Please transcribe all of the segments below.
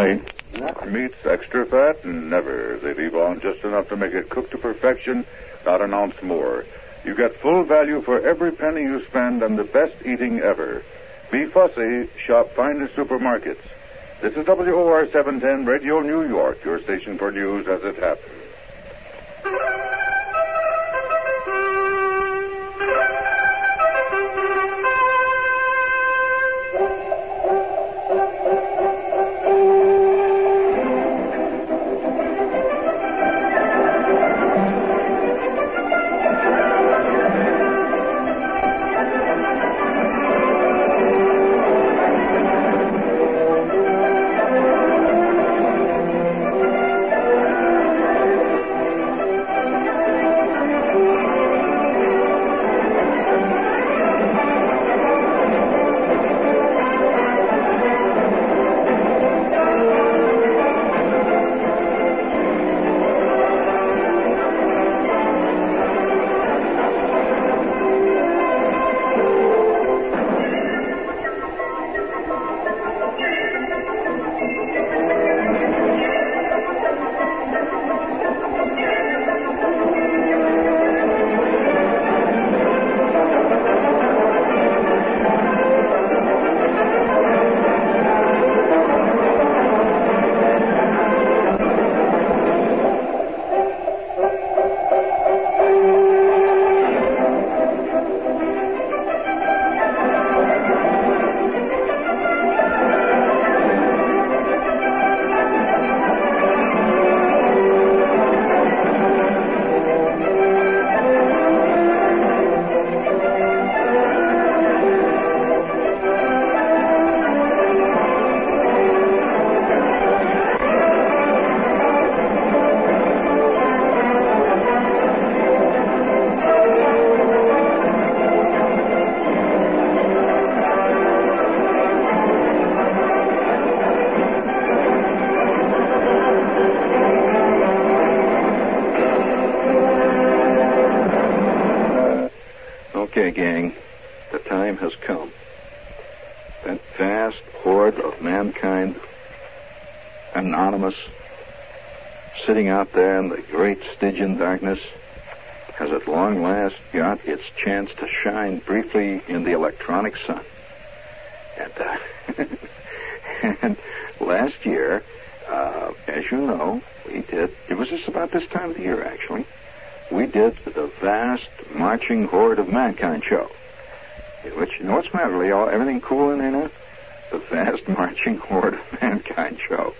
honey. Meat's extra fat? Never. They leave on just enough to make it cook to perfection, not an ounce more. You get full value for every penny you spend and the best eating ever. Be fussy. Shop finest supermarkets. This is WOR 710 Radio New York, your station for news as it happens. Uh, and last year, uh, as you know, we did, it was just about this time of the year, actually, we did the vast marching horde of mankind show. Which, you know what's matter, really? All, everything cool in there? The vast marching horde of mankind show.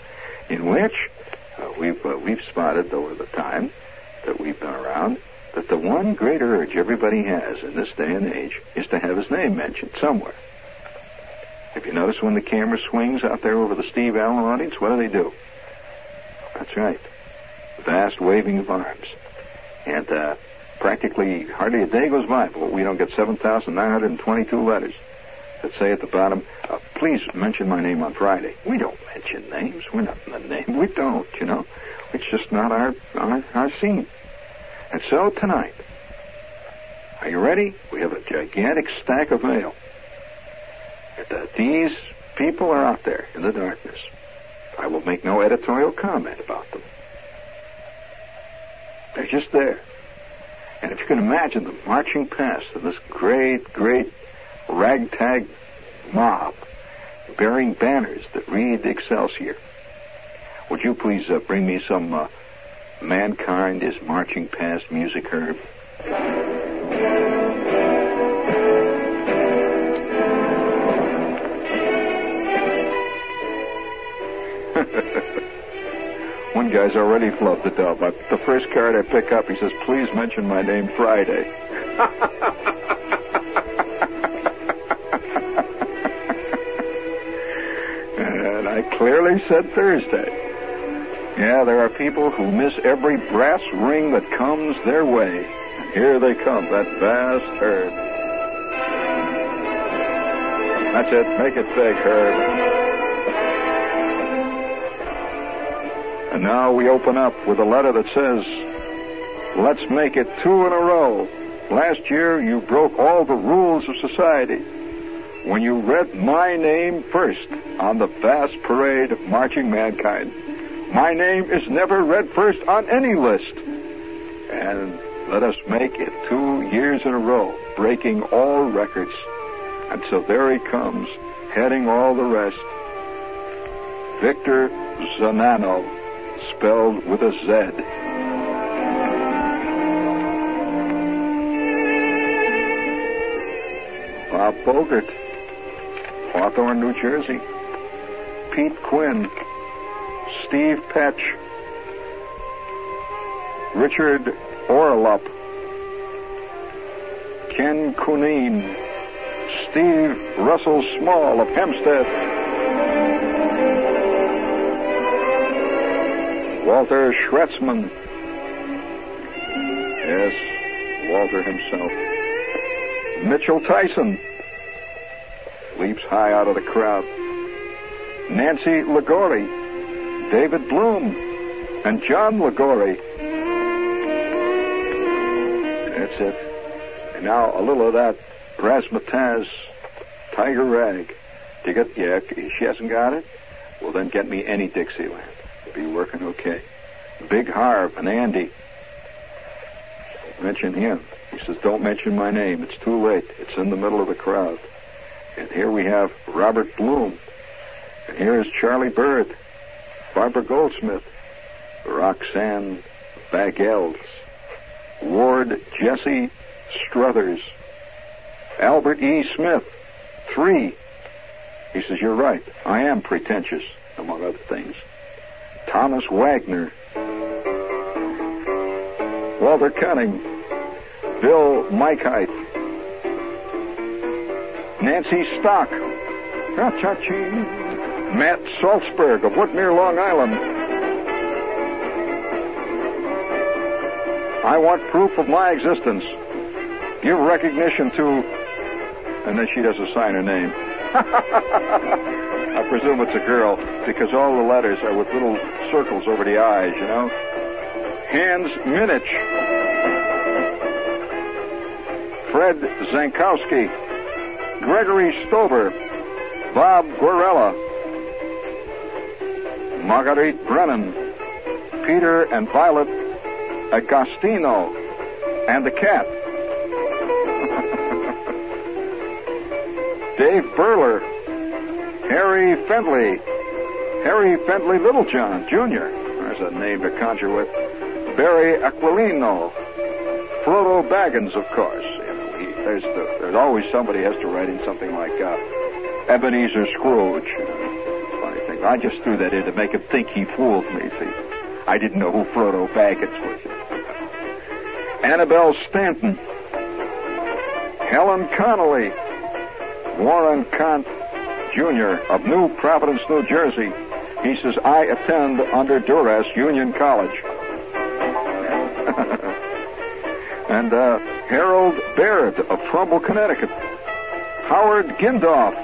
In which uh, we've, uh, we've spotted over the time that we've been around that the one great urge everybody has in this day and age is to have his name mentioned somewhere. Have you noticed when the camera swings out there over the Steve Allen audience, what do they do? That's right. Vast waving of arms. And uh, practically hardly a day goes by before we don't get 7,922 letters that say at the bottom, uh, please mention my name on Friday. We don't mention names. We're not in the name. We don't, you know. It's just not our, our, our scene. And so tonight, are you ready? We have a gigantic stack of mail. Uh, these people are out there in the darkness. I will make no editorial comment about them. They're just there. And if you can imagine them marching past in this great, great ragtag mob bearing banners that read Excelsior, would you please uh, bring me some uh, Mankind is Marching Past music, Herb? Guy's already flubbed it up. I, the first card I pick up, he says, please mention my name Friday. and I clearly said Thursday. Yeah, there are people who miss every brass ring that comes their way. Here they come, that vast herd. That's it. Make it big, Herb. And now we open up with a letter that says, Let's make it two in a row. Last year you broke all the rules of society. when you read my name first on the vast parade of marching mankind. My name is never read first on any list. And let us make it two years in a row, breaking all records. And so there he comes, heading all the rest. Victor Zanano, spelled with a Z. Bob Bogert, Hawthorne, New Jersey. Pete Quinn, Steve Petch, Richard Orlup, Ken Cuneen, Steve Russell Small of Hempstead, Walter Schretzman. Yes, Walter himself. Mitchell Tyson leaps high out of the crowd. Nancy Ligori, David Bloom, and John Ligori. That's it. And now a little of that razzmatazz Tiger Rag. Dig it? Yeah, she hasn't got it? Well, then get me any Dixieland. Be working okay. Big Harv and Andy. Mention him. He says, don't mention my name. It's too late. It's in the middle of the crowd. And here we have Robert Bloom. And here is Charlie Bird, Barbara Goldsmith, Roxanne Bagels, Ward Jesse Struthers, Albert E. Smith, three. He says, You're right. I am pretentious, among other things. Thomas Wagner, Walter Cunning, Bill Mikeit, Nancy Stock, Matt Salzberg of Whitmere, Long Island. I want proof of my existence. Give recognition to, and then she doesn't sign her name. I presume it's a girl because all the letters are with little circles over the eyes, you know. Hans Minich. Fred Zankowski. Gregory Stober. Bob Guerrella. Marguerite Brennan. Peter and Violet Agostino. And the cat. Dave Burler. Harry Fendley. Harry Fendley Littlejohn, Jr. There's a name to conjure with. Barry Aquilino. Frodo Baggins, of course. You know, he, there's, the, there's always somebody has to write in something like uh, Ebenezer Scrooge. Funny thing. I just threw that in to make him think he fooled me. See, I didn't know who Frodo Baggins was. Annabelle Stanton. Helen Connolly. Warren Kant Jr. of New Providence, New Jersey. He says, I attend under duress Union College. and uh, Harold Baird of Trumbull, Connecticut. Howard Gindoff.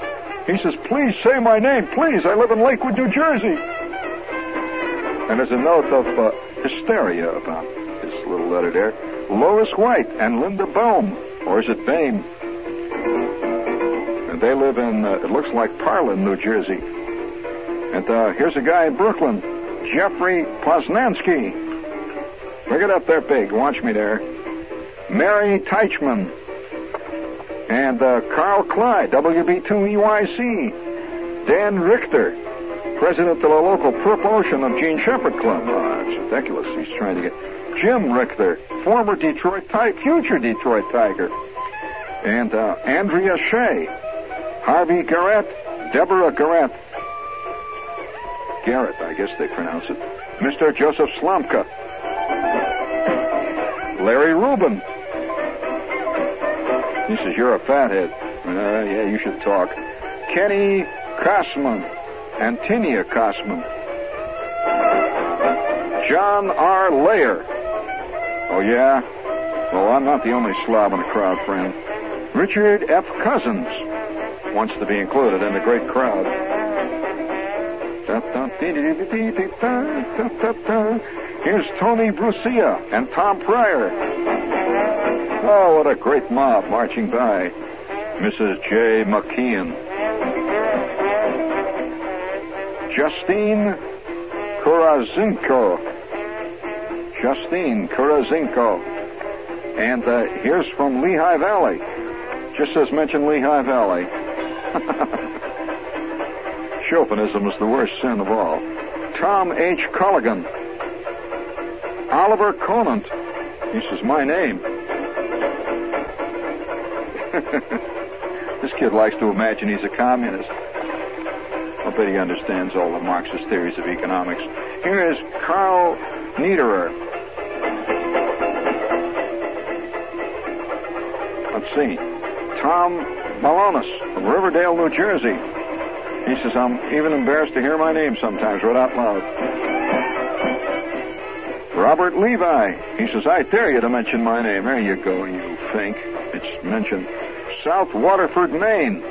He says, please say my name, please. I live in Lakewood, New Jersey. And there's a note of uh, hysteria about this little letter there. Lois White and Linda Bohm, or is it Bame? They live in, uh, it looks like Parlin, New Jersey. And uh, here's a guy in Brooklyn, Jeffrey Poznansky. Look it up there big. Watch me there. Mary Teichman. And uh, Carl Clyde, WB2EYC. Dan Richter, president of the local promotion of Jean Shepherd Club. Oh, that's ridiculous. He's trying to get Jim Richter, former Detroit Tiger, future Detroit Tiger. And uh, Andrea Shea, Harvey Garrett, Deborah Garrett. Garrett, I guess they pronounce it. Mr. Joseph Slomka. Larry Rubin. He says, You're a fathead. Uh, yeah, you should talk. Kenny Kosman and Tinia Kosman. John R. Layer. Oh, yeah? Well, I'm not the only slob in the crowd, friend. Richard F. Cousins wants to be included in the great crowd. Here's Tony Brucia and Tom Pryor. Oh, what a great mob marching by. Mrs. J. McKeon. Justine Kurazinko. Justine Kurazinko. And uh, here's from Lehigh Valley. Just as mentioned, Lehigh Valley. Chauvinism is the worst sin of all. Tom H. Culligan. Oliver Conant. This is my name. this kid likes to imagine he's a communist. I bet he understands all the Marxist theories of economics. Here is Carl Niederer. Let's see. Tom Malonis from Riverdale, New Jersey. He says, I'm even embarrassed to hear my name sometimes, right out loud. Robert Levi. He says, I dare you to mention my name. There you go, you think. It's mentioned. South Waterford, Maine.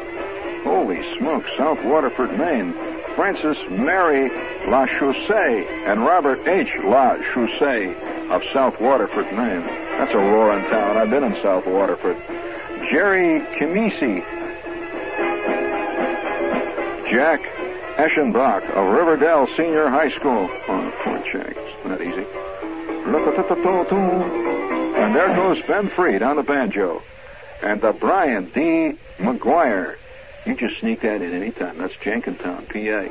Holy smokes, South Waterford, Maine. Francis Mary La Chaussee and Robert H. La Chaussee of South Waterford, Maine. That's a roaring town. I've been in South Waterford. Jerry Kimisi. Jack Eschenbach of Riverdale Senior High School. Oh, poor Jack. It's not easy. And there goes Ben Freed on the banjo. And the Brian D. McGuire. You just sneak that in anytime. That's Jenkintown, PA.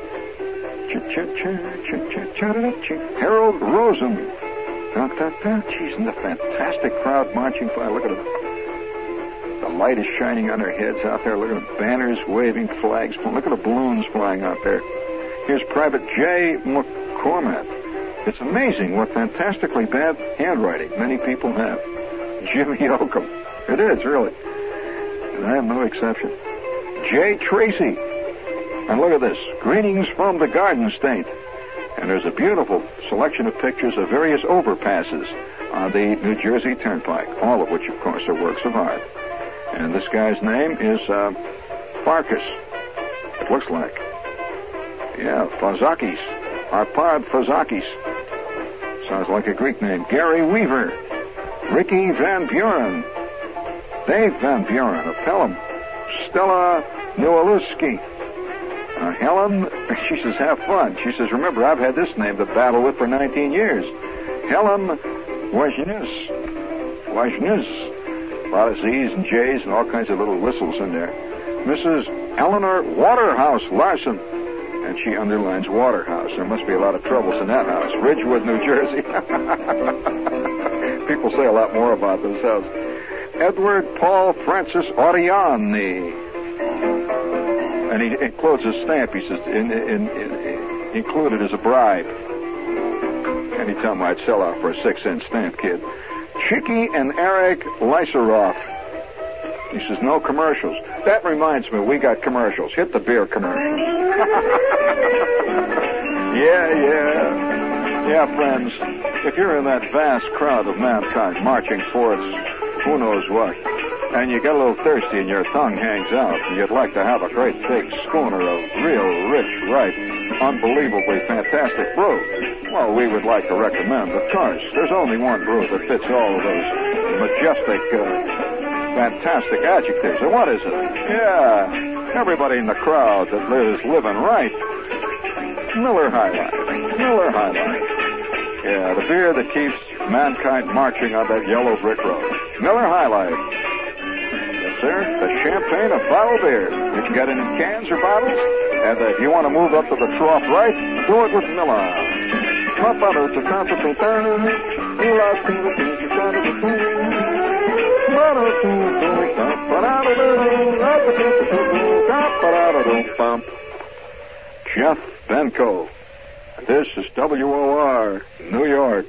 Harold Rosen. She's in the fantastic crowd marching by. Look at them. Light is shining on their heads out there. Look at the banners waving, flags. Look at the balloons flying out there. Here's Private J. McCormack. It's amazing what fantastically bad handwriting many people have. Jimmy Oakham. It is, really. And I am no exception. Jay Tracy. And look at this. Greetings from the Garden State. And there's a beautiful selection of pictures of various overpasses on the New Jersey Turnpike, all of which, of course, are works of art. And this guy's name is uh, Farkas. It looks like. Yeah, Fazakis. Arpad Fazakis. Sounds like a Greek name. Gary Weaver. Ricky Van Buren. Dave Van Buren of Pelham. Stella Nowalewski. Uh, Helen, she says, have fun. She says, remember, I've had this name to battle with for 19 years. Helen Wajnus. Wajnus. A lot of Z's and J's and all kinds of little whistles in there. Mrs. Eleanor Waterhouse Larson. And she underlines Waterhouse. There must be a lot of troubles in that house. Ridgewood, New Jersey. People say a lot more about house. Edward Paul Francis Oriani. And he includes a stamp, he says, in, in, in, included as a bribe. Anytime I'd sell out for a six cent stamp, kid. Chicky and Eric Lyseroff. He says, no commercials. That reminds me, we got commercials. Hit the beer commercials. yeah, yeah. Yeah, friends, if you're in that vast crowd of mankind marching towards who knows what, and you get a little thirsty and your tongue hangs out, and you'd like to have a great big schooner of real rich, ripe, unbelievably fantastic brew, well, we would like to recommend, of course, there's only one brew that fits all of those majestic, uh, fantastic adjectives. And what is it? Yeah, everybody in the crowd that lives living right. Miller High Life. Miller High Life. Yeah, the beer that keeps mankind marching on that yellow brick road. Miller High Life. Yes, sir. The champagne of bottled beer. You can get it in cans or bottles. And if you want to move up to the trough right, do it with Miller. Jeff Benko. This is WOR, New York.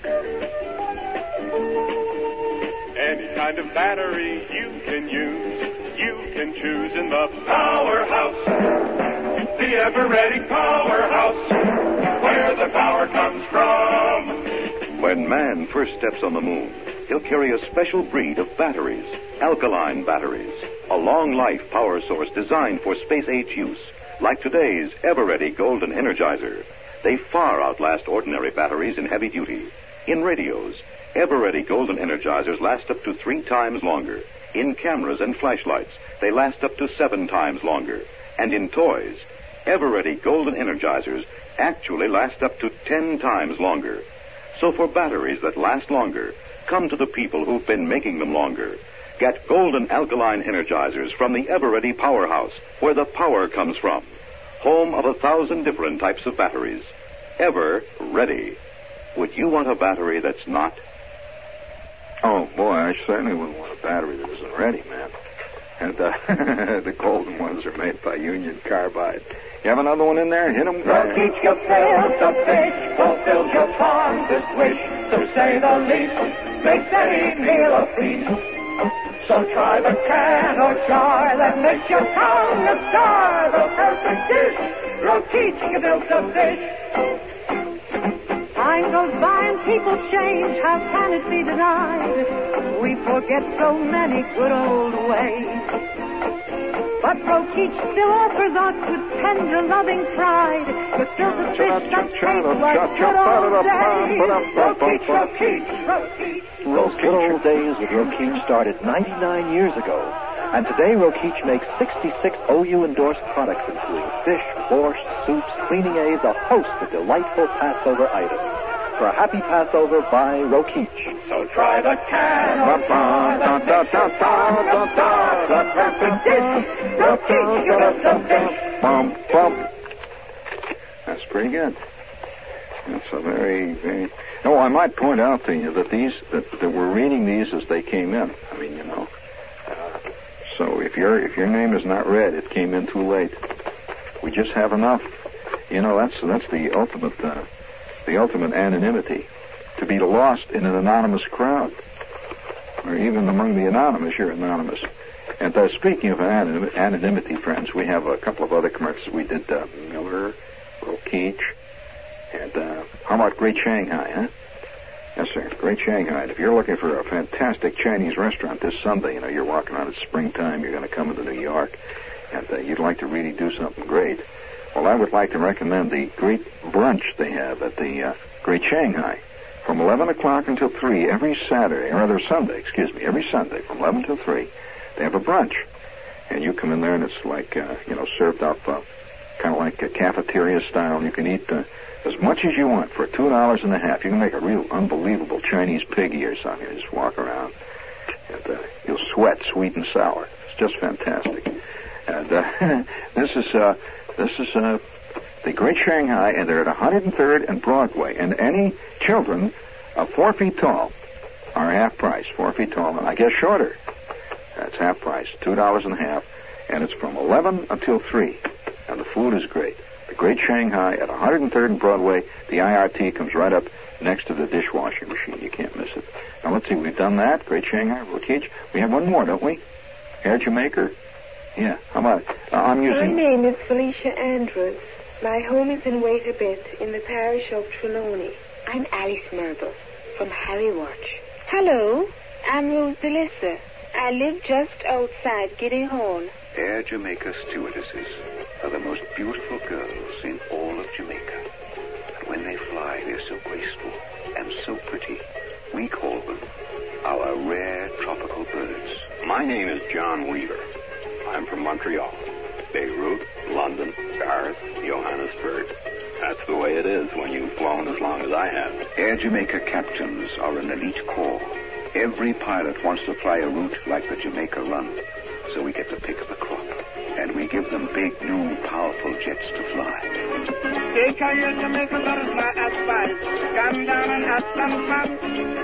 Any kind of battery you can use, you can choose in the powerhouse. The Eveready powerhouse, where the power comes from. When man first steps on the moon, he'll carry a special breed of batteries, alkaline batteries, a long life power source designed for space age use, like today's Eveready golden energizer. They far outlast ordinary batteries in heavy duty. In radios, Eveready golden energizers last up to three times longer. In cameras and flashlights, they last up to seven times longer. And in toys, Eveready Golden Energizers actually last up to ten times longer. So for batteries that last longer, come to the people who've been making them longer. Get Golden Alkaline Energizers from the Eveready Powerhouse, where the power comes from. Home of a thousand different types of batteries. Ever ready. Would you want a battery that's not? Oh, boy, I certainly wouldn't want a battery that isn't ready, man. And uh, the golden ones are made by Union Carbide. You have another one in there? Hit them. Well, teach your fill to fish, fulfills your fondest wish. To say the least, makes any meal a feast. So try the can or jar that makes your tongue a star. The perfect dish, Rokeach gefilte fish. Time goes by and people change. How can it be denied? We forget so many good old ways. But Rokeach still offers us with tender, loving pride. Gefilte fish that tastes like good old days. Rokeach, Rokeach, Rokeach. Those good old days with Rokeach started 99 years ago. And today, Rokeach makes 66 OU endorsed products, including fish, borscht, soups, cleaning aids, a host of delightful Passover items. For a happy Passover, by Rokeach. So try the can or jar that makes your tongue a star. The perfect dish, Rokeach gefilte fish. Bump, bump. That's pretty good. That's a very, very. Oh, I might point out to you that these that, that we're reading these as they came in. I mean, you know. Uh, so if your if your name is not read, it came in too late. We just have enough. You know, that's that's the ultimate uh, the ultimate anonymity. To be lost in an anonymous crowd, or even among the anonymous, you're anonymous. And uh, speaking of anonym- anonymity, friends, we have a couple of other commercials. We did uh, Miller, Rokeach, and uh, how about Great Shanghai, huh? Yes, sir. Great Shanghai. And if you're looking for a fantastic Chinese restaurant this Sunday, you know, you're walking around it's springtime, you're going to come into New York, and uh, you'd like to really do something great. Well, I would like to recommend the great brunch they have at the uh, Great Shanghai. From 11 o'clock until 3 every Saturday, or rather Sunday, excuse me, every Sunday from 11 till 3, they have a brunch. And you come in there and it's like, uh, you know, served up uh, kind of like a cafeteria style. You can eat uh, as much as you want for two dollars and a half. You can make a real unbelievable Chinese piggy or something. You just walk around, and uh, you'll sweat, sweet and sour. It's just fantastic. And uh, this is uh, this is uh, the Great Shanghai, and they're at 103rd and Broadway. And any children of four feet tall are half price. Four feet tall, and I guess shorter. That's half price, two dollars and a half, and it's from 11 until three, and the food is great. The Great Shanghai at 103rd and Broadway. The IRT comes right up next to the dishwashing machine. You can't miss it. Now let's see, we've done that. Great Shanghai, Rokeach. We have one more, don't we? Hair Jamaica? Yeah. How about it? Uh, I'm using. My name is Felicia Andrews. My home is in Wait-a-Bit in the parish of Trelawny. I'm Alice Merble from Harry Watch. Hello, I'm Rose DeLissa. I live just outside Giddy Horn. Air Jamaica stewardesses are the most beautiful girls in all of Jamaica. And when they fly, they're so graceful and so pretty. We call them our rare tropical birds. My name is John Weaver. I'm from Montreal. Beirut, London, Paris, Johannesburg. That's the way it is when you've flown as long as I have. Air Jamaica captains are an elite corps. Every pilot wants to fly a route like the Jamaica Run, so we get to pick the crop. And we give them big, new, powerful jets to fly.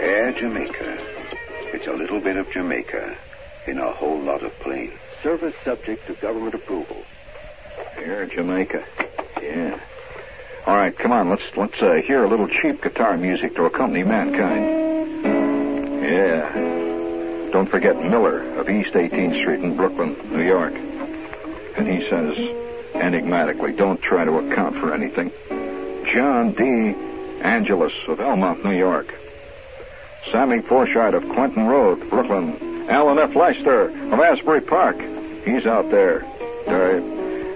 Air Jamaica. It's a little bit of Jamaica in a whole lot of planes. Service subject to government approval. Here, Jamaica. Yeah. All right, come on. Let's let's uh, hear a little cheap guitar music to accompany mankind. Yeah. Don't forget Miller of East 18th Street in Brooklyn, New York. And he says, enigmatically, don't try to account for anything. John D. Angelus of Elmont, New York. Sammy Forsythe of Clinton Road, Brooklyn. Alan F. Leicester of Asbury Park. He's out there. Uh,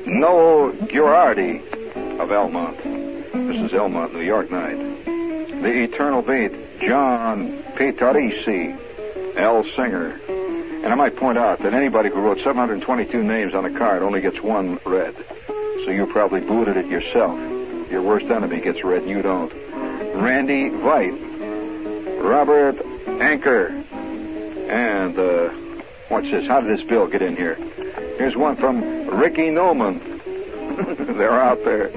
Noel Girardi of Elmont. This is Elmont, New York night. The Eternal Beat, John Petarisi, L. Singer. And I might point out that anybody who wrote 722 names on a card only gets one read. So you probably booted it yourself. Your worst enemy gets read, you don't. Randy Veit, Robert Anker, and uh, what's this? How did this bill get in here? Here's one from Ricky Noman. They're out there.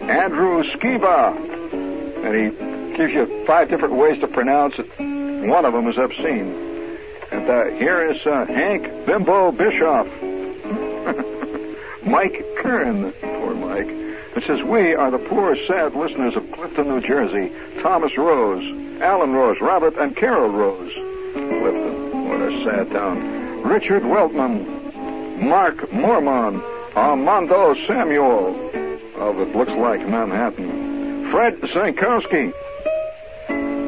Andrew Skiba, and he gives you five different ways to pronounce it. One of them is obscene. And uh, here is uh, Hank Bimbo Bischoff. Mike Kern, poor Mike. It says, We are the poor, sad listeners of Clifton, New Jersey. Thomas Rose, Alan Rose, Robert and Carol Rose. Clifton, what a sad town. Richard Weltman, Mark Mormon, Armando Samuel of it looks like Manhattan. Fred Zankowski.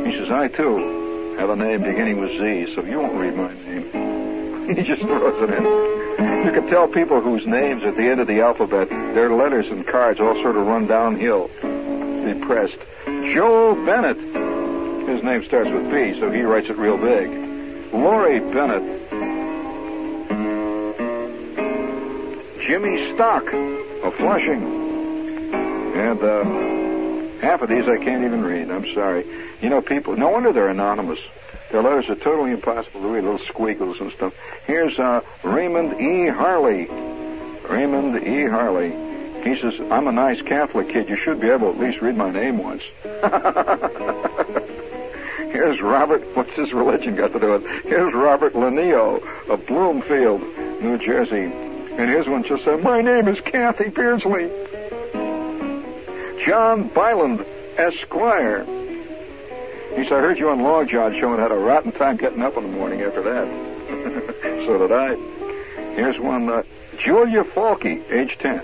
He says, I too have a name beginning with Z, so you won't read my name. he just throws it in. You can tell people whose names at the end of the alphabet, their letters and cards all sort of run downhill. Depressed. Joe Bennett. His name starts with B, so he writes it real big. Lori Bennett. Jimmy Stock of Flushing. And uh, half of these I can't even read. I'm sorry. You know, people, no wonder they're anonymous. Their letters are totally impossible to read, little squiggles and stuff. Here's uh, Raymond E. Harley. Raymond E. Harley. He says, I'm a nice Catholic kid. You should be able to at least read my name once. Here's Robert. What's his religion got to do with it? Here's Robert Lanio of Bloomfield, New Jersey. And here's one just said, My name is Kathy Beardsley. John Byland, Esquire. He said, I heard you on Long John showing had a rotten time getting up in the morning after that. so did I. Here's one, uh, Julia Falky, age 10.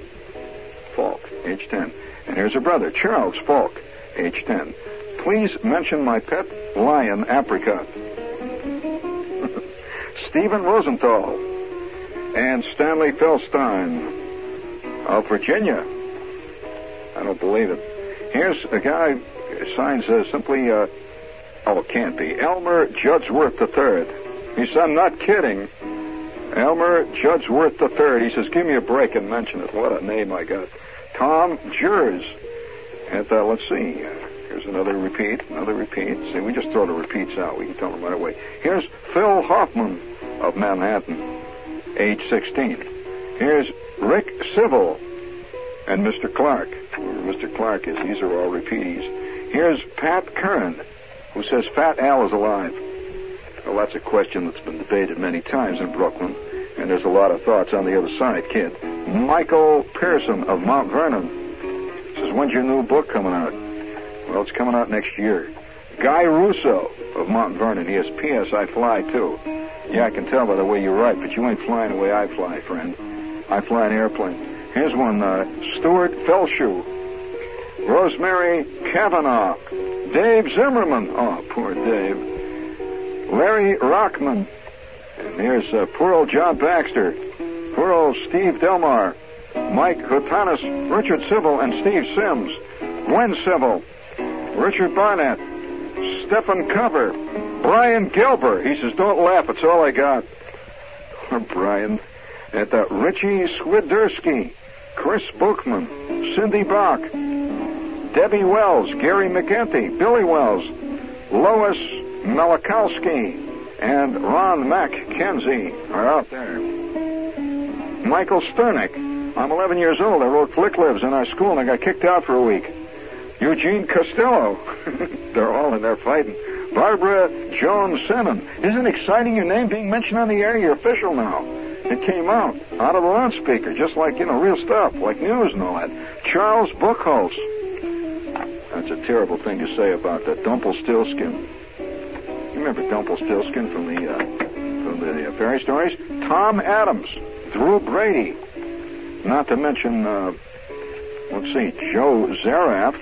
Falk, age 10. And here's her brother, Charles Falk, age 10. Please mention my pet lion, Apricot. Stephen Rosenthal and Stanley Felstein of Virginia. I don't believe it. Here's a guy signs uh, simply, uh, oh, it can't be. Elmer Judgeworth III. He said, I'm not kidding. Elmer Judgeworth III. He says, give me a break and mention it. What a name I got. Tom Jers. And uh, let's see. Here's another repeat, another repeat. See, we just throw the repeats out. We can tell them right away. Here's Phil Hoffman of Manhattan, age 16. Here's Rick Civil and Mr. Clark. Mr. Clark is, these are all repeatees. Here's Pat Kern, who says Fat Al is alive. Well, that's a question that's been debated many times in Brooklyn, and there's a lot of thoughts on the other side, kid. Michael Pearson of Mount Vernon says, When's your new book coming out? Well, it's coming out next year. Guy Russo of Mount Vernon. He has P.S. I fly too. Yeah, I can tell by the way you write, but you ain't flying the way I fly, friend. I fly an airplane. Here's one, uh, Stuart Felshoe. Rosemary Kavanaugh. Dave Zimmerman. Oh, poor Dave. Larry Rockman. And here's uh, poor old John Baxter. Poor old Steve Delmar. Mike Hotanis, Richard Sybil, and Steve Sims. Gwen Sybil. Richard Barnett. Stephen Cover. Brian Gilbert. He says, don't laugh. It's all I got. Brian. At uh, Richie Swiderski. Chris Bookman. Cindy Bach. Debbie Wells. Gary McGinty. Billy Wells. Lois Malakowski. And Ron McKenzie are out there. Michael Sternick. I'm 11 years old. I wrote Flick Lives in our school and I got kicked out for a week. Eugene Costello. They're all in there fighting. Barbara Joan Sennon. Isn't it exciting your name being mentioned on the air? You're official now. It came out out of the loudspeaker, just like, you know, real stuff, like news and all that. Charles Buchholz. That's a terrible thing to say about that Dumpelstiltskin. You remember Dumpelstiltskin from the uh, from the uh, fairy stories? Tom Adams, Drew Brady, not to mention, uh, let's see, Joe Zaraf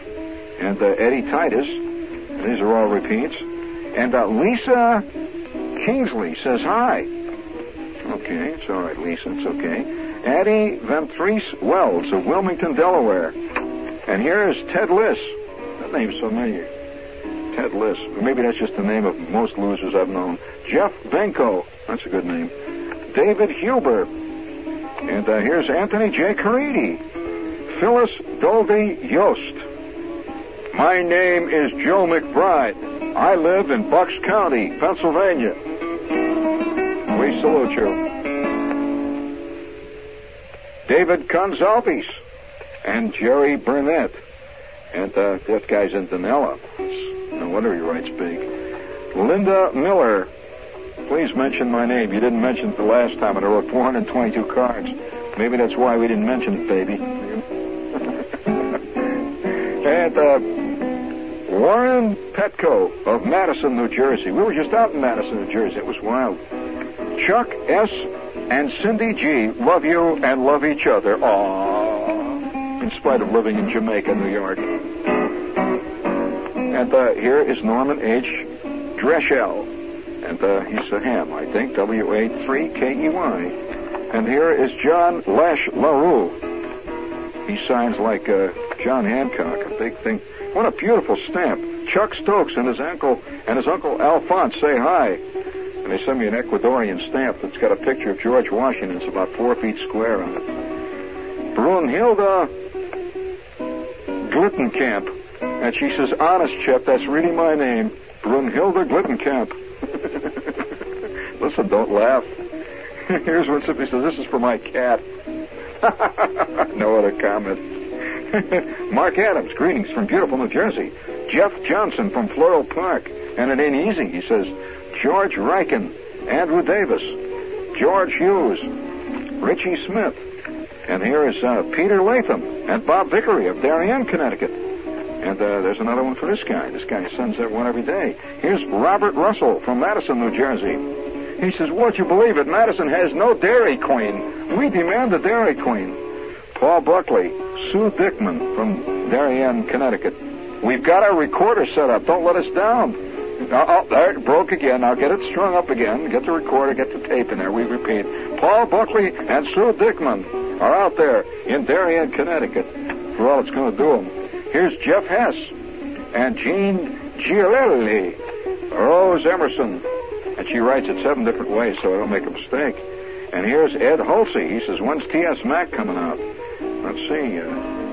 and uh, Eddie Titus. These are all repeats. And uh, Lisa Kingsley says hi. Okay, it's all right, Lisa. It's okay. Addie Ventreese Wells of Wilmington, Delaware. And here is Ted Liss. That name's familiar. Ted Liss. Maybe that's just the name of most losers I've known. Jeff Benko. That's a good name. David Huber. And uh, here's Anthony J. Caridi. Phyllis Dolby Yost. My name is Joe McBride. I live in Bucks County, Pennsylvania. We salute you. David Gonzalez and Jerry Burnett. And uh, that guy's in Danella. No wonder he writes big. Linda Miller. Please mention my name. You didn't mention it the last time, and I wrote 422 cards. Maybe that's why we didn't mention it, baby. and uh, Warren Petco of Madison, New Jersey. We were just out in Madison, New Jersey. It was wild. Chuck S. and Cindy G. love you and love each other. Aww. In spite of living in Jamaica, New York. And uh, here is Norman H. Dreschel. And uh, he's a ham, I think, W-A-3-K-E-Y. And here is John Lash LaRue. He signs like uh, John Hancock, a big thing. What a beautiful stamp. Chuck Stokes and his uncle and his uncle Alphonse say hi. And they sent me an Ecuadorian stamp that's got a picture of George Washington. It's about four feet square on it. Brunhilde Glittenkamp. And she says, honest, Chip, that's really my name. Brunhilde Glittenkamp. Listen, don't laugh. Here's what Sippy says. This is for my cat. no other comment. Mark Adams, greetings from beautiful New Jersey. Jeff Johnson from Floral Park. And it ain't easy, he says. George Riken, Andrew Davis, George Hughes, Richie Smith. And here is uh, Peter Latham and Bob Vickery of Darien, Connecticut. And uh, there's another one for this guy. This guy sends that one every day. Here's Robert Russell from Madison, New Jersey. He says, Would you believe it? Madison has no Dairy Queen. We demand a Dairy Queen. Paul Buckley, Sue Dickman from Darien, Connecticut. We've got our recorder set up. Don't let us down. Oh, oh, there it broke again. Now get it strung up again. Get the recorder, get the tape in there. We repeat. Paul Buckley and Sue Dickman are out there in Darien, Connecticut for all it's going to do them. Here's Jeff Hess and Jean Giolelli, Rose Emerson, and she writes it seven different ways so I don't make a mistake. And here's Ed Hulsey. He says, when's T.S. Mac coming out? Let's see. Uh,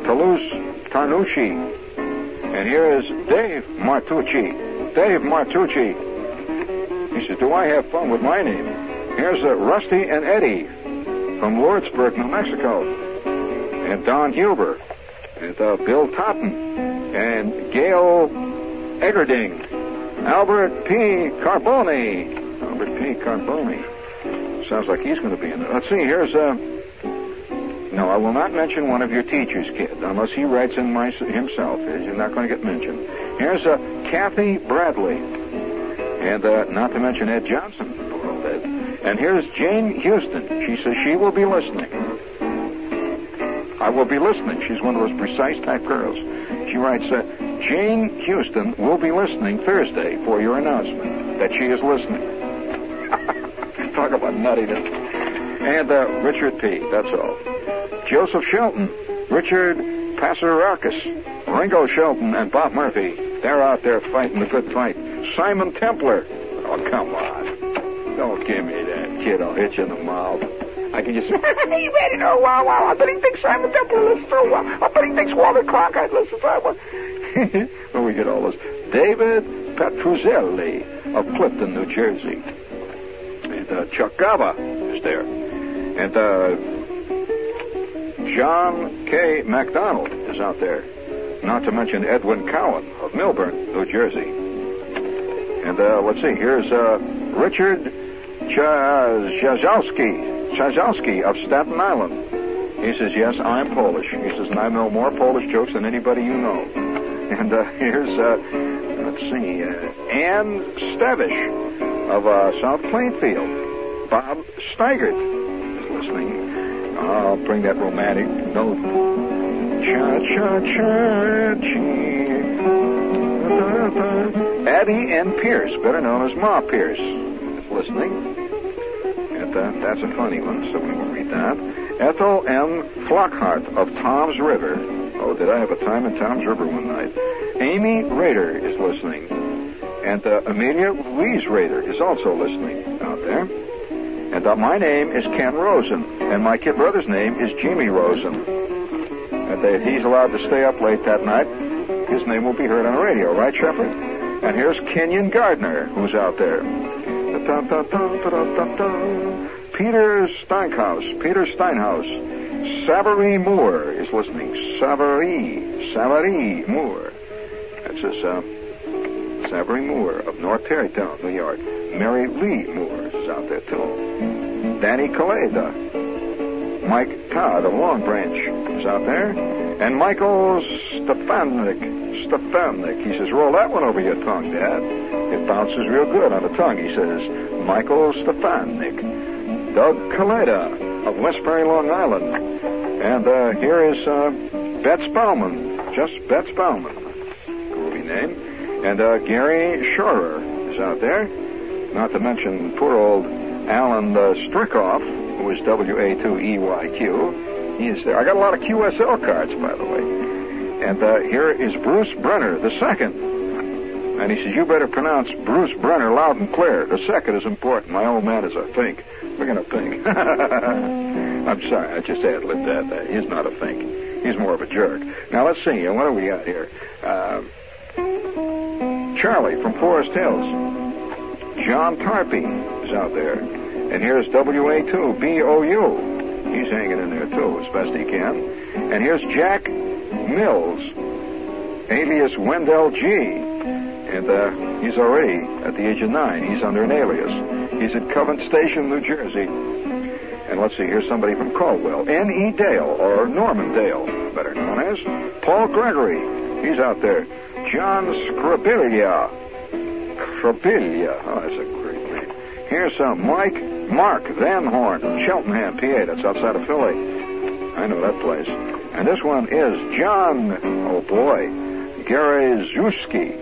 Toulouse Tarnucci. And here is Dave Martucci. Dave Martucci. He says, do I have fun with my name? Here's uh, Rusty and Eddie from Lordsburg, New Mexico. And Don Huber. And uh, Bill Totten. And Gail Eggerding. Albert P. Carboni. Albert P. Carboni. Sounds like he's going to be in it. Let's see. Here's uh. No, I will not mention one of your teachers, kid, unless he writes in my, himself. You're not going to get mentioned. Here's uh, Kathy Bradley, and uh, not to mention Ed Johnson. And here's Jane Houston. She says she will be listening. I will be listening. She's one of those precise type girls. She writes, uh, Jane Houston will be listening Thursday for your announcement that she is listening. Talk about nuttiness. And uh, Richard P. That's all. Joseph Shelton, Richard Pasarakis, Ringo Shelton, and Bob Murphy. They're out there fighting the good fight. Simon Templar. Oh, come on. Don't give me that, kid. I'll hit you in the mouth. I can just. you ready? Oh, wow, wow. I bet he thinks Simon Templar listens to a I bet he thinks Walter Cronkite listens to one. well, we get all this. David Petruzzelli of Clifton, New Jersey. And uh, Chuck Gava is there. And uh, John K. MacDonald is out there. Not to mention Edwin Cowan of Millburn, New Jersey. And uh, let's see, here's uh, Richard Chazowski, of Staten Island. He says, yes, I'm Polish. He says, and I know more Polish jokes than anybody you know. And uh, here's, uh, let's see, uh, Ann Stavish of uh, South Plainfield. Bob Steigert is listening. I'll bring that romantic note. Cha cha cha chee. Addie N. Pierce, better known as Ma Pierce, is listening. And uh, that's a funny one, so we will read that. Ethel M. Flockhart of Tom's River. Oh, did I have a time in Tom's River one night? Amy Rader is listening. And uh, Amelia Louise Rader is also listening out there. And uh, my name is Ken Rosen, and my kid brother's name is Jimmy Rosen. And if he's allowed to stay up late that night, his name will be heard on the radio, right, Shepherd? And here's Kenyon Gardner, who's out there. Peter Steinhaus, Peter Steinhaus. Savary Moore is listening. Savary, Savary Moore. That's his, uh, Savary Moore of North Tarrytown, New York. Mary Lee Moore out there, too. Danny Kaleda. Mike Todd of Long Branch is out there. And Michael Stefanik. Stefanik. He says, roll that one over your tongue, Dad. It bounces real good on the tongue, he says. Michael Stefanik. Doug Kaleda of Westbury, Long Island. And uh, here is uh, Betts Bauman. Just Betts Bauman. Groovy name. And uh, Gary Shorer is out there. Not to mention poor old Alan uh, Strickoff, who is W-A-2-E-Y-Q. He is there. I got a lot of QSL cards, by the way. And uh, here is Bruce Brenner, the second. And he says, you better pronounce Bruce Brenner loud and clear. The second is important. My old man is a think. We're going to think. I'm sorry, I just ad-libbed that. Uh, he's not a think. He's more of a jerk. Now, let's see. What do we got here? Uh, Charlie from Forest Hills. John Tarpey is out there. And here's WA2BOU. He's hanging in there, too, as best he can. And here's Jack Mills, alias Wendell G. And uh, he's already at the age of nine. He's under an alias. He's at Convent Station, New Jersey. And let's see, here's somebody from Caldwell. N.E. Dale, or Norman Dale, better known as. Paul Gregory. He's out there. John Scribilia. Scribilia. Oh, that's a great name. Here's some Mike Mark Van Horn, Cheltenham, PA. That's outside of Philly. I know that place. And this one is John, oh boy, Garyzuski.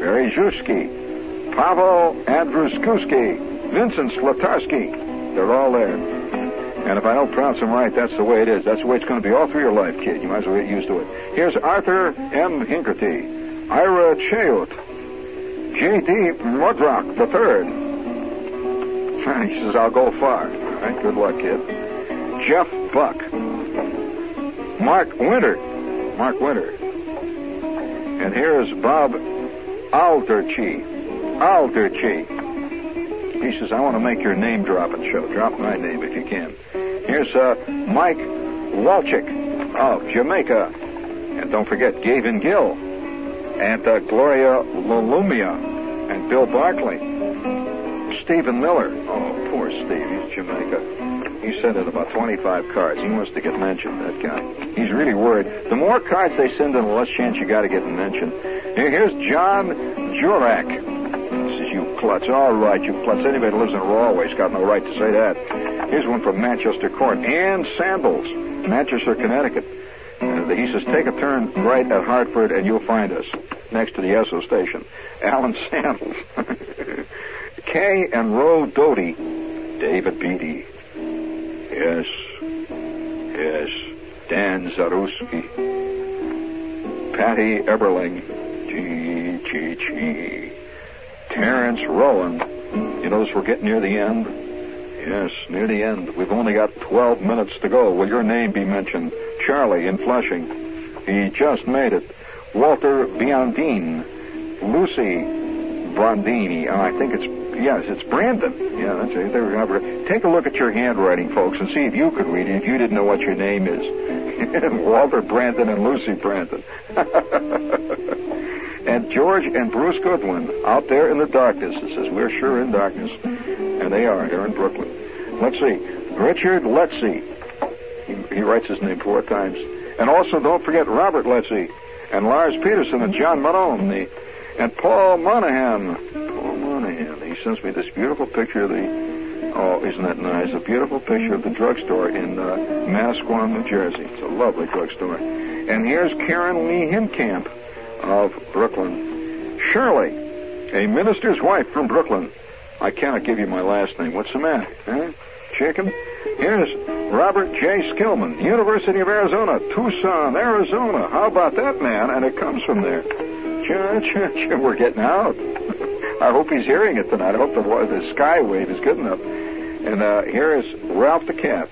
Garyzuski. Pavel Andruszewski. Vincent Slatarsky. They're all there. And if I don't pronounce them right, that's the way it is. That's the way it's going to be all through your life, kid. You might as well get used to it. Here's Arthur M. Hinkerty, Ira Chayot, J.D. Mudrock the third. He says, I'll go far. All right, good luck, kid. Jeff Buck. Mark Winter. Mark Winter. And here's Bob Alderchi. Alderchi. He says, I want to make your name dropping show. Drop my name if you can. Here's uh, Mike Walchick of Jamaica. And don't forget Gavin Gill. And uh, Gloria Lolumia. And Bill Barkley. Stephen Miller. Oh, poor Steve. He's Jamaica. He sent in about 25 cards. He wants to get mentioned, that guy. He's really worried. The more cards they send in, the less chance you got to get mentioned. Here's John Jurak. This is you klutz. All right, you klutz. Anybody that lives in Rawley's got no right to say that. Here's one from Manchester Court. Ann Sandals, Manchester, Connecticut. And he says, take a turn right at Hartford and you'll find us next to the Esso station. Alan Sandals. Kay and Roe Doty. David Beatty. Yes. Yes. Dan Zaruski. Patty Eberling. G, G, G. Terrence Rowan. You notice we're getting near the end? Yes, near the end. We've only got 12 minutes to go. Will your name be mentioned? Charlie in Flushing. He just made it. Walter Biondine. Lucy Brandini. Oh, I think it's, yes, it's Brandon. Yeah, that's it. There we. Take a look at your handwriting, folks, and see if you could read it if you didn't know what your name is. Walter Brandon and Lucy Brandon. and George and Bruce Goodwin out there in the darkness. It says, we're sure in darkness. And they are here in Brooklyn. Let's see. Richard Letzi. He, he writes his name four times. And also, don't forget Robert Letzi and Lars Peterson and John Malone. The, and Paul Monahan. Paul Monahan. He sends me this beautiful picture of the Oh, isn't that nice? A beautiful picture of the drugstore in uh, Manasquan, New Jersey. It's a lovely drugstore. And here's Karen Lee Himkamp of Brooklyn. Shirley, a minister's wife from Brooklyn. I cannot give you my last name. What's the matter? Huh? Chicken? Here's Robert J. Skillman, University of Arizona, Tucson, Arizona. How about that, man? And it comes from there. We're getting out. I hope he's hearing it tonight. I hope the, the skywave is good enough. And uh, here is Ralph the Cat.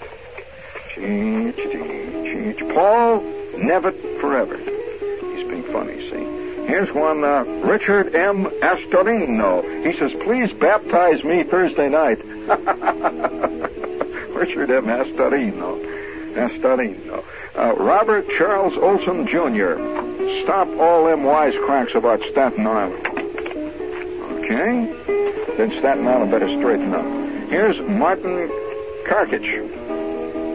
Paul Nevitt Forever. He's being funny, see. Here's one, uh, Richard M. Astorino. He says, please baptize me Thursday night. Richard M. Astorino. Astorino. Uh, Robert Charles Olson Jr. Stop all them wisecracks about Staten Island. Okay? Then Staten Island better straighten up. Here's Martin Karkich.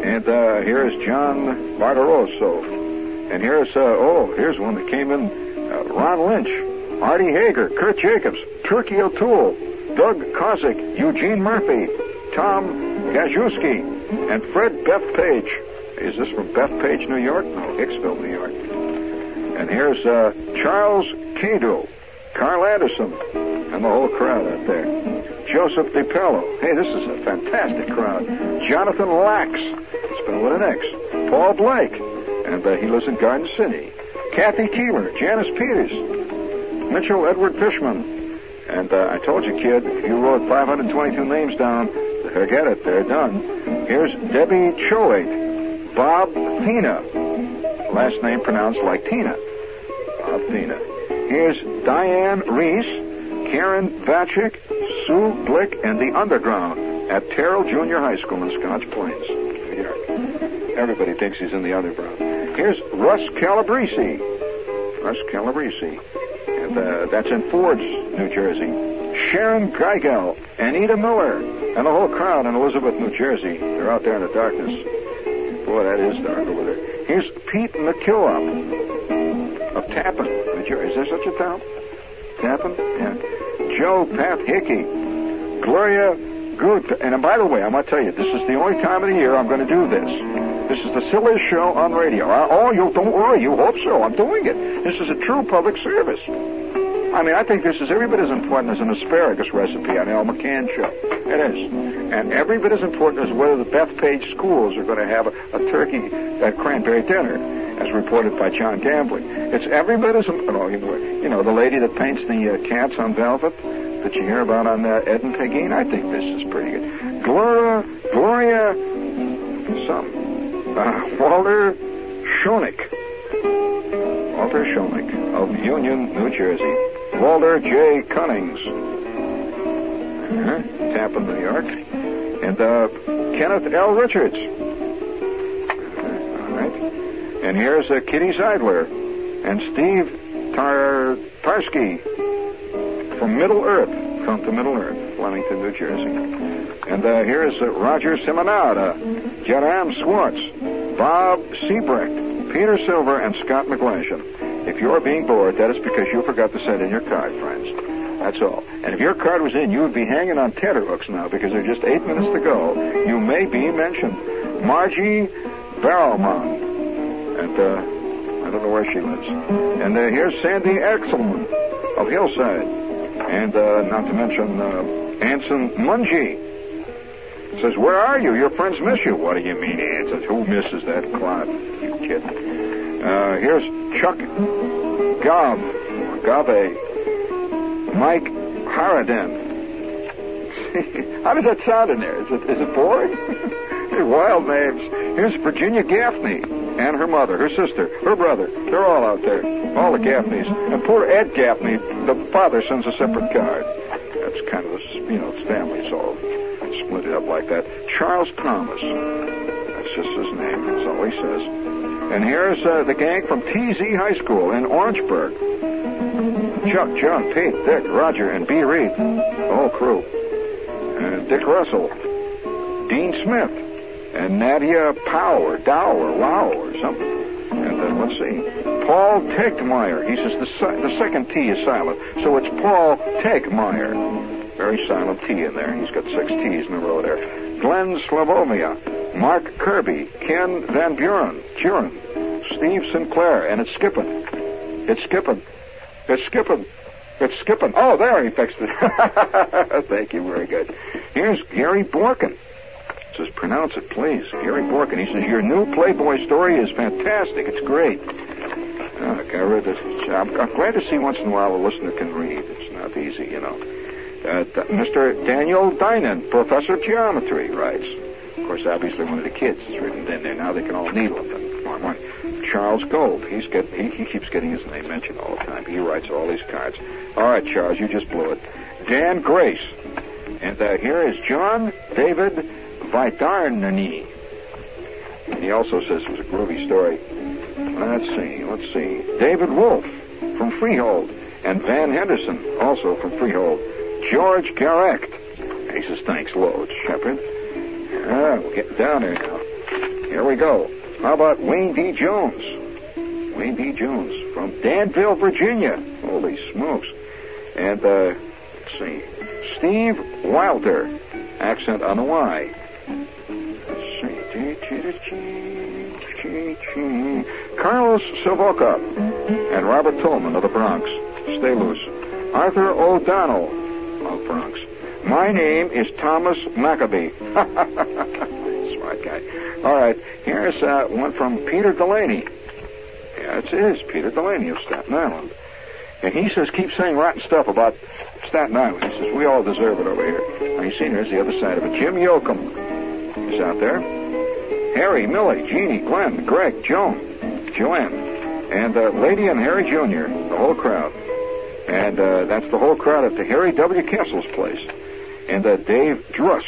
And uh, here's John Barbarosso. And here's, uh, oh, here's one that came in uh, Ron Lynch, Artie Hager, Kurt Jacobs, Turkey O'Toole, Doug Kozik, Eugene Murphy, Tom Gajewski, and Fred Beth Page. Is this from Bethpage, New York? No, Hicksville, New York. And here's uh, Charles Cado, Carl Anderson, and the whole crowd out there. Joseph DiPello. Hey, this is a fantastic crowd. Jonathan Lax, spelled with an X. Paul Blake, and uh, he lives in Garden City. Kathy Keeler, Janice Peters, Mitchell Edward Fishman. And uh, I told you, kid, if you wrote 522 names down, forget it, they're done. Here's Debbie Choate, Bob Tina, last name pronounced like Tina. Bob. Here's Diane Reese, Karen Vachik, Sue Blick, and the Underground at Terrill Junior High School in Scotch Plains, York. Everybody thinks he's in the Underground. Here's Russ Calabrese. Russ Calabrese. And uh, that's in Fords, New Jersey. Sharon Geigel, Anita Miller, and the whole crowd in Elizabeth, New Jersey. They're out there in the darkness. Boy, that is dark over there. Here's Pete McKillop of Tappan, New Jersey. Is there such a town? Tappan? Yeah. Joe Pat Hickey. Gloria Good. And by the way, I'm to tell you, this is the only time of the year I'm going to do this. This is the silliest show on radio. Oh, you don't worry. You hope so. I'm doing it. This is a true public service. I mean, I think this is every bit as important as an asparagus recipe on Al McCann show. It is. And every bit as important as whether the Bethpage schools are going to have a, a turkey uh, cranberry dinner, as reported by John Gambling. It's every bit as, you know, you know the lady that paints the uh, cats on velvet that you hear about on uh, Ed and Pegeen. I think this is pretty good. Gloria, Gloria, some, uh, Walter Schoenig. Walter Schoenig of Union, New Jersey. Walter J. Cunnings. Uh-huh. Tappan, New York. And uh, Kenneth L. Richards. All right. And here's uh, Kitty Seidler and Steve Tar- Tarsky from Middle Earth, come to Middle Earth, Flemington, New Jersey. And uh, here's uh, Roger Simonada, Jerram Swartz, Bob Siebrecht, Peter Silver, and Scott McGlashan. If you're being bored, that is because you forgot to send in your card, friends. That's all. And if your card was in, you would be hanging on tenterhooks now because there are just eight minutes to go. You may be mentioned. Margie Barrowman. And uh, I don't know where she lives. And uh, here's Sandy Exelman of Hillside. And uh, not to mention uh, Anson Mungie. Says, where are you? Your friends miss you. What do you mean, Anson? Who misses that clod? You kid. Uh, here's Chuck Gav, Gave, Mike Harridan. How does that sound in there? Is it, is it boring? Wild names. Here's Virginia Gaffney and her mother, her sister, her brother. They're all out there. All the Gaffneys. And poor Ed Gaffney, the father sends a separate card. That's kind of, the, you know, it's family, so split it up like that. Charles Thomas. That's just his name. That's all he says. And here's uh, the gang from TZ High School in Orangeburg. Chuck, John, Pete, Dick, Roger, and B. Reed. The whole crew. And Dick Russell. Dean Smith. And Nadia Pow or Dow or Wow or something. And then let's see. Paul Tegmeyer. He says the, si- the second T is silent. So it's Paul Tegmeyer. Very silent T in there. He's got six T's in a row there. Glenn Slavomia. Mark Kirby. Ken Van Buren. Buren. Steve Sinclair. And it's skipping. It's skipping. It's skipping. It's skipping. Oh, there, he fixed it. Thank you. Very good. Here's Gary Borkin. Says, pronounce it, please. Gary Borkin. He says, your new Playboy story is fantastic. It's great. Uh, I read this. I'm, I'm glad to see once in a while a listener can read. It's not easy, you know. Uh, Mr. Daniel Dinan, professor of geometry, writes. Of course, obviously one of the kids is written in there. Now they can all needle and more. Charles Gold, he's get, he, he keeps getting his name mentioned all the time. He writes all these cards. All right, Charles, you just blew it. Dan Grace. And uh, here is John David Vitarnani. And he also says it was a groovy story. Let's see, let's see. David Wolf from Freehold. And Van Henderson, also from Freehold. George Garrecht. He says, thanks loads, Shepherd. Ah, we'll get down there now. Here we go. How about Wayne D. Jones? Wayne D. Jones from Danville, Virginia. Holy smokes. And, uh, let's see. Steve Wilder. Accent on the Y. Carlos Savoca and Robert Tolman of the Bronx. Stay loose. Arthur O'Donnell of Bronx. My name is Thomas Maccabee. Smart guy. All right, here's uh, one from Peter Delaney. Yeah, it is Peter Delaney of Staten Island. And he says, keep saying rotten stuff about Staten Island. He says, we all deserve it over here. Now, you seen here's the other side of it. Jim Yoakum is out there. Harry, Millie, Jeannie, Glenn, Greg, Joan, Joanne, and uh, Lady and Harry Jr., the whole crowd. And uh, that's the whole crowd at the Harry W. Kessel's place. And uh, Dave Druss.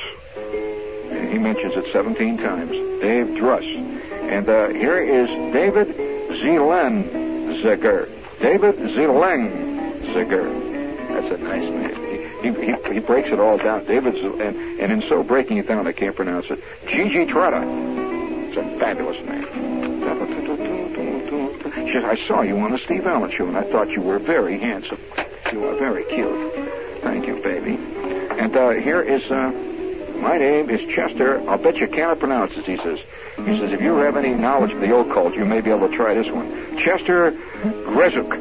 He mentions it 17 times. Dave Druss. And uh, here is David Zelenziger. David Zelenziger. That's a nice name. He, he, he breaks it all down. David, Z- and, and in so breaking it down, I can't pronounce it. Gigi Trotta. It's a fabulous name. She I saw you on the Steve Allen show, and I thought you were very handsome. You are very cute. Thank you, baby. And uh, here is, uh, my name is Chester. I'll bet you can't pronounce it, he says. He says, if you have any knowledge of the occult, you may be able to try this one. Chester Grezuk.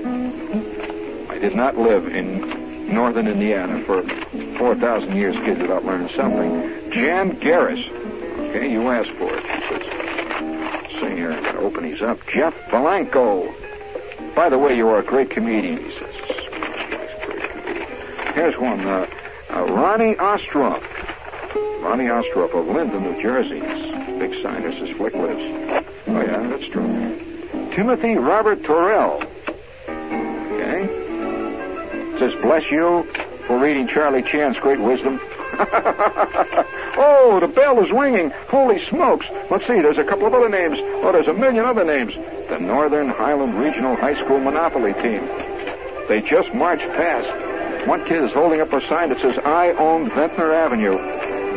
I did not live in northern Indiana for 4,000 years, kids, without learning something. Jan Garris. Okay, you asked for it. He says, see here, I open these up. Jeff Valanco. By the way, you are a great comedian, he says. Here's one, uh, uh, Ronnie Ostroff. Ronnie Ostroff of Linden, New Jersey. Big sign that says Flick lives. Oh, yeah, that's true. Timothy Robert Torrell. Okay. Says, bless you for reading Charlie Chan's great wisdom. oh, the bell is ringing. Holy smokes. Let's see, there's a couple of other names. Oh, there's a million other names. The Northern Highland Regional High School Monopoly team. They just marched past. One kid is holding up a sign that says, I own Ventnor Avenue.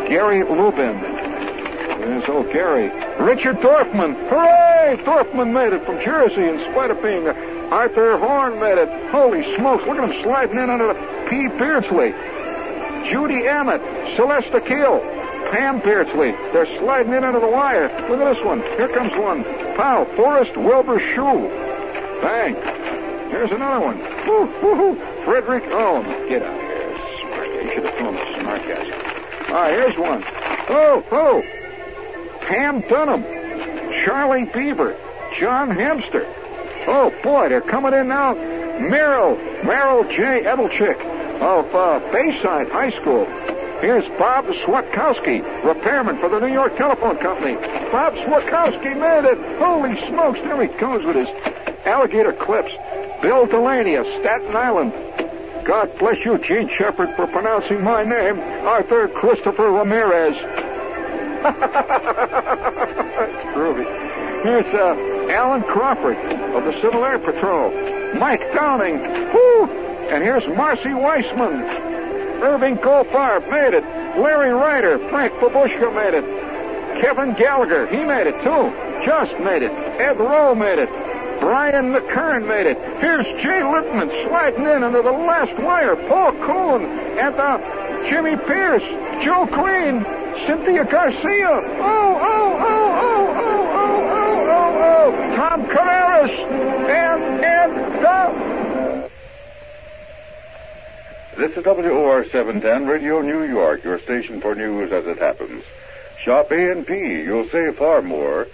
Gary Lubin. There's old oh, Gary. Richard Dorfman. Hooray! Dorfman made it from Jersey in spite of being... a. Arthur Horn made it. Holy smokes, look at him sliding in under the P. Beardsley. Judy Emmett. Celeste Keel. Pam Beardsley. They're sliding in under the wire. Look at this one. Here comes one. Pow. Forrest Wilbur Shue. Bang. Here's another one. Woo, woo, Frederick Owen. Get out of here. Smart guy. You should have thrown the smart guys. All right, here's one. Oh, oh. Pam Dunham. Charlie Beaver. John Hamster. Oh, boy, they're coming in now. Meryl. Meryl J. Edelchick of uh, Bayside High School. Here's Bob Swatkowski, repairman for the New York Telephone Company. Bob Swatkowski made it. Holy smokes, there he goes with his alligator clips. Bill Delaney of Staten Island. God bless you, Jean Shepherd, for pronouncing my name, Arthur Christopher Ramirez. That's groovy. Here's uh, Alan Crawford of the Civil Air Patrol. Mike Downing. Woo! And here's Marcy Weissman. Irving Goldfarb made it. Larry Ryder. Frank Babushka made it. Kevin Gallagher. He made it too. Just made it. Ed Rowe made it. Brian McKern made it. Here's Jay Lippman sliding in under the last wire. Paul Coon and uh, Jimmy Pierce, Joe Green, Cynthia Garcia. Oh, oh, oh, oh, oh, oh, oh, oh, oh. Tom Carreras and and uh, This is WOR 710 Radio New York, your station for news as it happens. Shop A&P. You'll save far more.